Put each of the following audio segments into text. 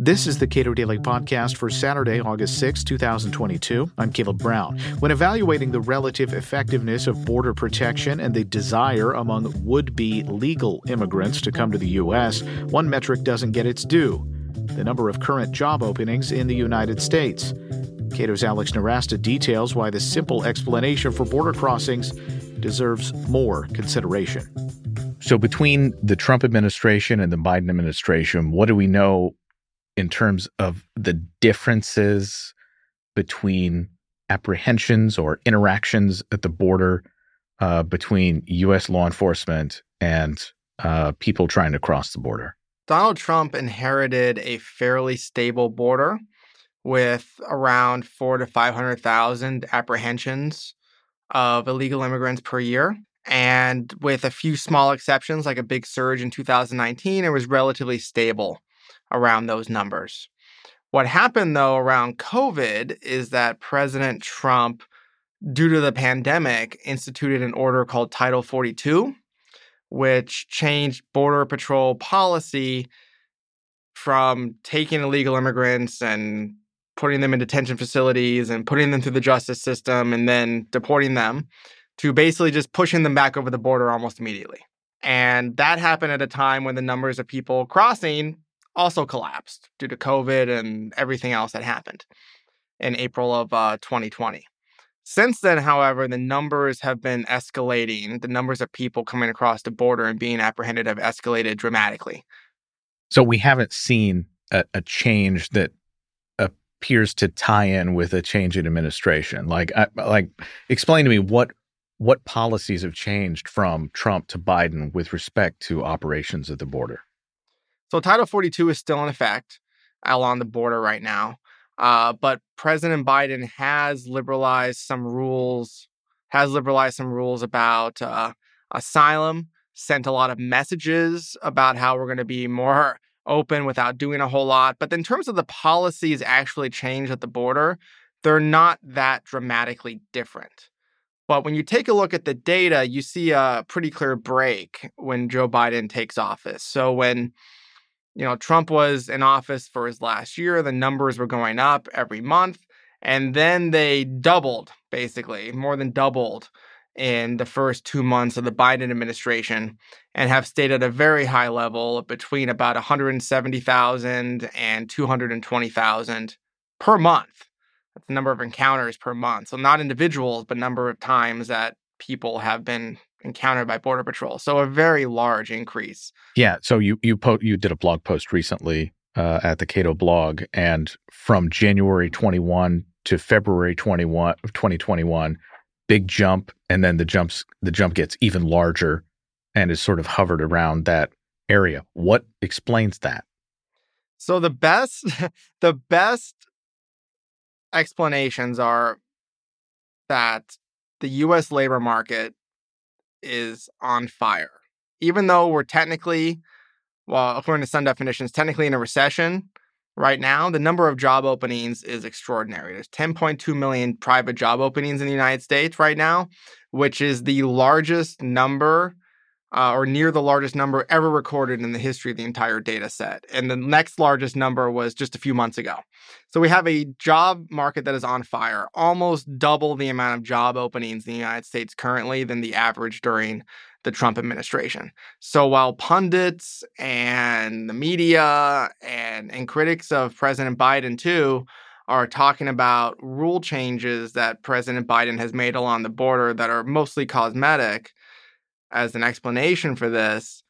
This is the Cato Daily Podcast for Saturday, August 6, 2022. I'm Caleb Brown. When evaluating the relative effectiveness of border protection and the desire among would be legal immigrants to come to the U.S., one metric doesn't get its due the number of current job openings in the United States. Cato's Alex Nowrasteh details why the simple explanation for border crossings deserves more consideration. So, between the Trump administration and the Biden administration, what do we know in terms of the differences between apprehensions or interactions at the border uh, between U.S. law enforcement and uh, people trying to cross the border? Donald Trump inherited a fairly stable border with around four to 500,000 apprehensions of illegal immigrants per year. And with a few small exceptions, like a big surge in 2019, it was relatively stable around those numbers. What happened though around COVID is that President Trump, due to the pandemic, instituted an order called Title 42, which changed Border Patrol policy from taking illegal immigrants and putting them in detention facilities and putting them through the justice system and then deporting them to basically just pushing them back over the border almost immediately. And that happened at a time when the numbers of people crossing also collapsed due to COVID and everything else that happened in April of uh, 2020. Since then, however, the numbers have been escalating. The numbers of people coming across the border and being apprehended have escalated dramatically. So we haven't seen a, a change that appears to tie in with a change in administration. Like, I, like, explain to me what what policies have changed from Trump to Biden with respect to operations at the border. So Title 42 is still in effect along the border right now. Uh, but President Biden has liberalized some rules, has liberalized some rules about uh, asylum, sent a lot of messages about how we're going to be more open without doing a whole lot. But in terms of the policies actually changed at the border, they're not that dramatically different. But when you take a look at the data, you see a pretty clear break when Joe Biden takes office. So when you know Trump was in office for his last year, the numbers were going up every month and then they doubled basically, more than doubled in the first 2 months of the Biden administration and have stayed at a very high level between about 170,000 and 220,000 per month. That's the number of encounters per month. So not individuals, but number of times that people have been encountered by border patrol. So a very large increase. Yeah, so you you po- you did a blog post recently uh, at the Cato blog and from January 21 to February 21 of 2021 big jump and then the jumps the jump gets even larger and is sort of hovered around that area. What explains that? So the best the best explanations are that the US labor market is on fire. Even though we're technically well, according to some definitions, technically in a recession right now, the number of job openings is extraordinary. There's 10.2 million private job openings in the United States right now, which is the largest number uh, or near the largest number ever recorded in the history of the entire data set. And the next largest number was just a few months ago. So we have a job market that is on fire, almost double the amount of job openings in the United States currently than the average during the Trump administration. So while pundits and the media and, and critics of President Biden too are talking about rule changes that President Biden has made along the border that are mostly cosmetic, as an explanation for this,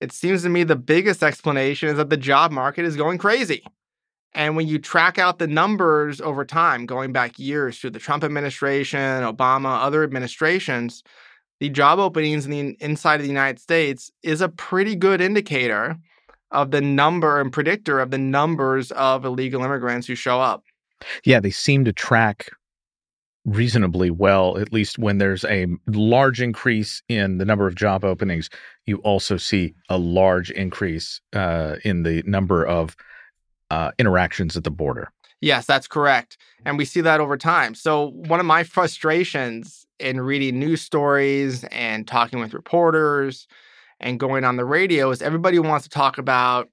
it seems to me the biggest explanation is that the job market is going crazy. And when you track out the numbers over time, going back years through the Trump administration, Obama, other administrations, the job openings in the inside of the United States is a pretty good indicator of the number and predictor of the numbers of illegal immigrants who show up. Yeah, they seem to track reasonably well, at least when there's a large increase in the number of job openings, you also see a large increase uh, in the number of uh, interactions at the border. Yes, that's correct. And we see that over time. So, one of my frustrations in reading news stories and talking with reporters and going on the radio is everybody wants to talk about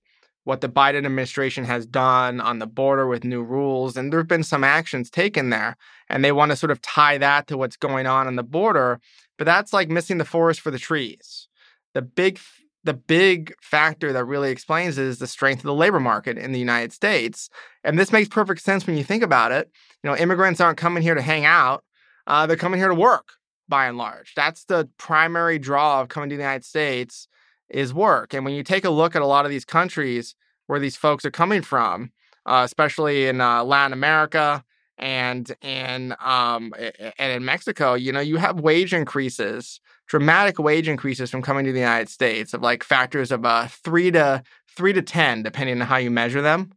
what the Biden administration has done on the border with new rules. And there have been some actions taken there. And they want to sort of tie that to what's going on on the border. But that's like missing the forest for the trees. The big the big factor that really explains is the strength of the labor market in the United States. And this makes perfect sense when you think about it. You know, immigrants aren't coming here to hang out, uh, they're coming here to work by and large. That's the primary draw of coming to the United States is work. And when you take a look at a lot of these countries where these folks are coming from, uh, especially in uh, Latin America and in um, and in Mexico, you know, you have wage increases, dramatic wage increases from coming to the United States of like factors of uh, three to three to ten, depending on how you measure them,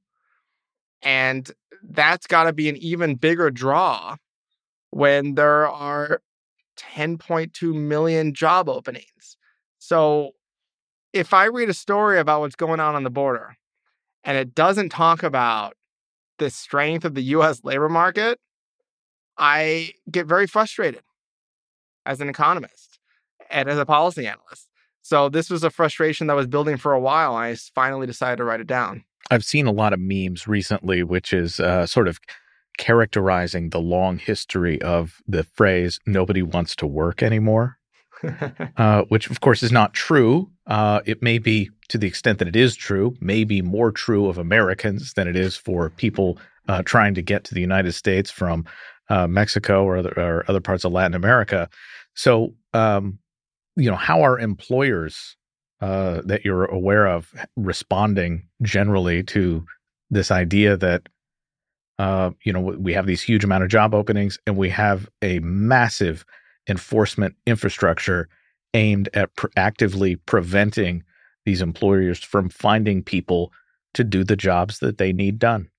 and that's got to be an even bigger draw when there are 10.2 million job openings. So if I read a story about what's going on on the border and it doesn't talk about the strength of the US labor market, I get very frustrated as an economist and as a policy analyst. So this was a frustration that was building for a while. I finally decided to write it down. I've seen a lot of memes recently, which is uh, sort of characterizing the long history of the phrase "nobody wants to work anymore." uh, which of course is not true. Uh, it may be, to the extent that it is true, may be more true of Americans than it is for people uh, trying to get to the United States from uh, Mexico or other, or other, parts of Latin America. So, um, you know, how are employers uh, that you're aware of responding generally to this idea that uh, you know we have these huge amount of job openings and we have a massive enforcement infrastructure aimed at pr- actively preventing these employers from finding people to do the jobs that they need done.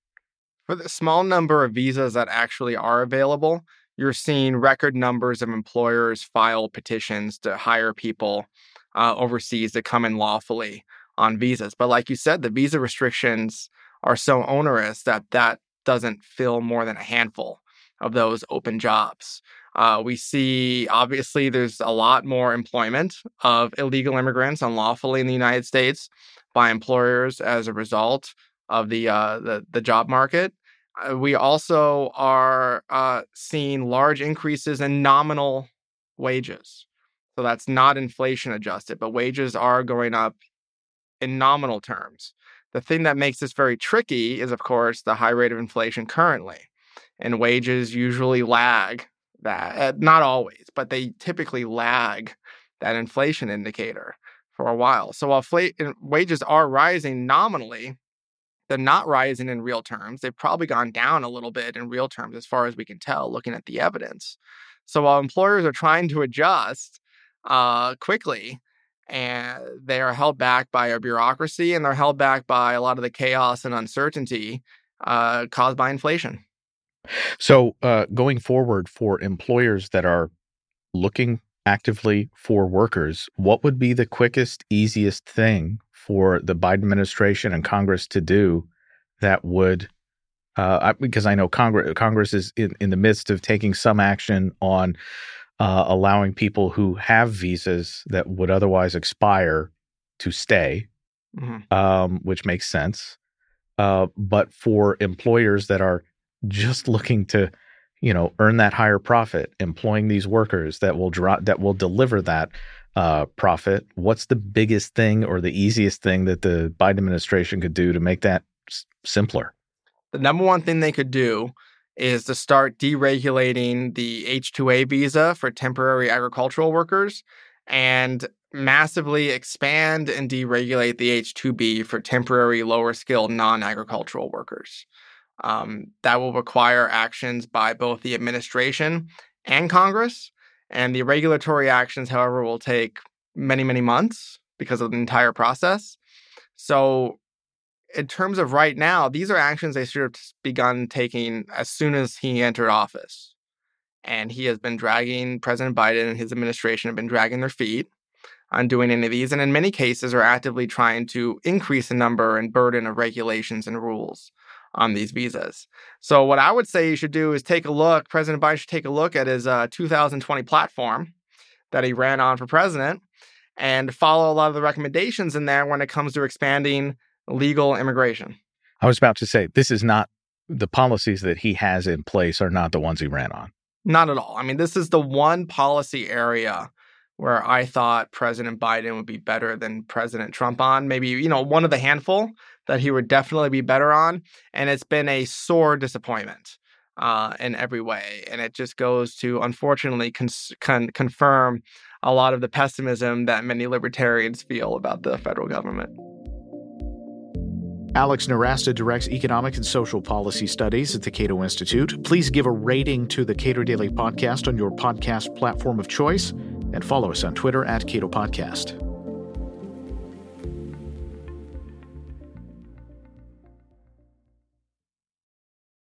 For the small number of visas that actually are available, you're seeing record numbers of employers file petitions to hire people uh, overseas to come in lawfully on visas. But like you said, the visa restrictions are so onerous that that doesn't fill more than a handful of those open jobs. Uh, we see obviously there's a lot more employment of illegal immigrants unlawfully in the United States by employers as a result of the uh, the, the job market. Uh, we also are uh, seeing large increases in nominal wages. So that's not inflation adjusted, but wages are going up in nominal terms. The thing that makes this very tricky is, of course, the high rate of inflation currently. And wages usually lag that. Uh, not always, but they typically lag that inflation indicator for a while. So while wages are rising nominally, they're not rising in real terms. They've probably gone down a little bit in real terms, as far as we can tell, looking at the evidence. So while employers are trying to adjust uh, quickly, and they are held back by our bureaucracy and they're held back by a lot of the chaos and uncertainty uh, caused by inflation. So, uh, going forward for employers that are looking actively for workers, what would be the quickest, easiest thing for the Biden administration and Congress to do that would? Uh, because I know Congress Congress is in, in the midst of taking some action on uh, allowing people who have visas that would otherwise expire to stay, mm-hmm. um, which makes sense. Uh, but for employers that are just looking to you know earn that higher profit employing these workers that will draw that will deliver that uh, profit what's the biggest thing or the easiest thing that the biden administration could do to make that s- simpler? The number one thing they could do is to start deregulating the h2a visa for temporary agricultural workers and massively expand and deregulate the h2b for temporary lower skilled non-agricultural workers um, that will require actions by both the administration and Congress. And the regulatory actions, however, will take many, many months because of the entire process. So, in terms of right now, these are actions they should have begun taking as soon as he entered office. And he has been dragging President Biden and his administration have been dragging their feet on doing any of these, and in many cases are actively trying to increase the number and burden of regulations and rules on these visas. So what I would say you should do is take a look. President Biden should take a look at his uh, 2020 platform that he ran on for president and follow a lot of the recommendations in there when it comes to expanding legal immigration. I was about to say, this is not the policies that he has in place are not the ones he ran on. Not at all. I mean, this is the one policy area where I thought President Biden would be better than President Trump on. Maybe, you know, one of the handful that he would definitely be better on. And it's been a sore disappointment uh, in every way. And it just goes to, unfortunately, cons- con- confirm a lot of the pessimism that many libertarians feel about the federal government. Alex Nowrasteh directs economic and social policy studies at the Cato Institute. Please give a rating to the Cato Daily Podcast on your podcast platform of choice and follow us on Twitter at Cato Podcast.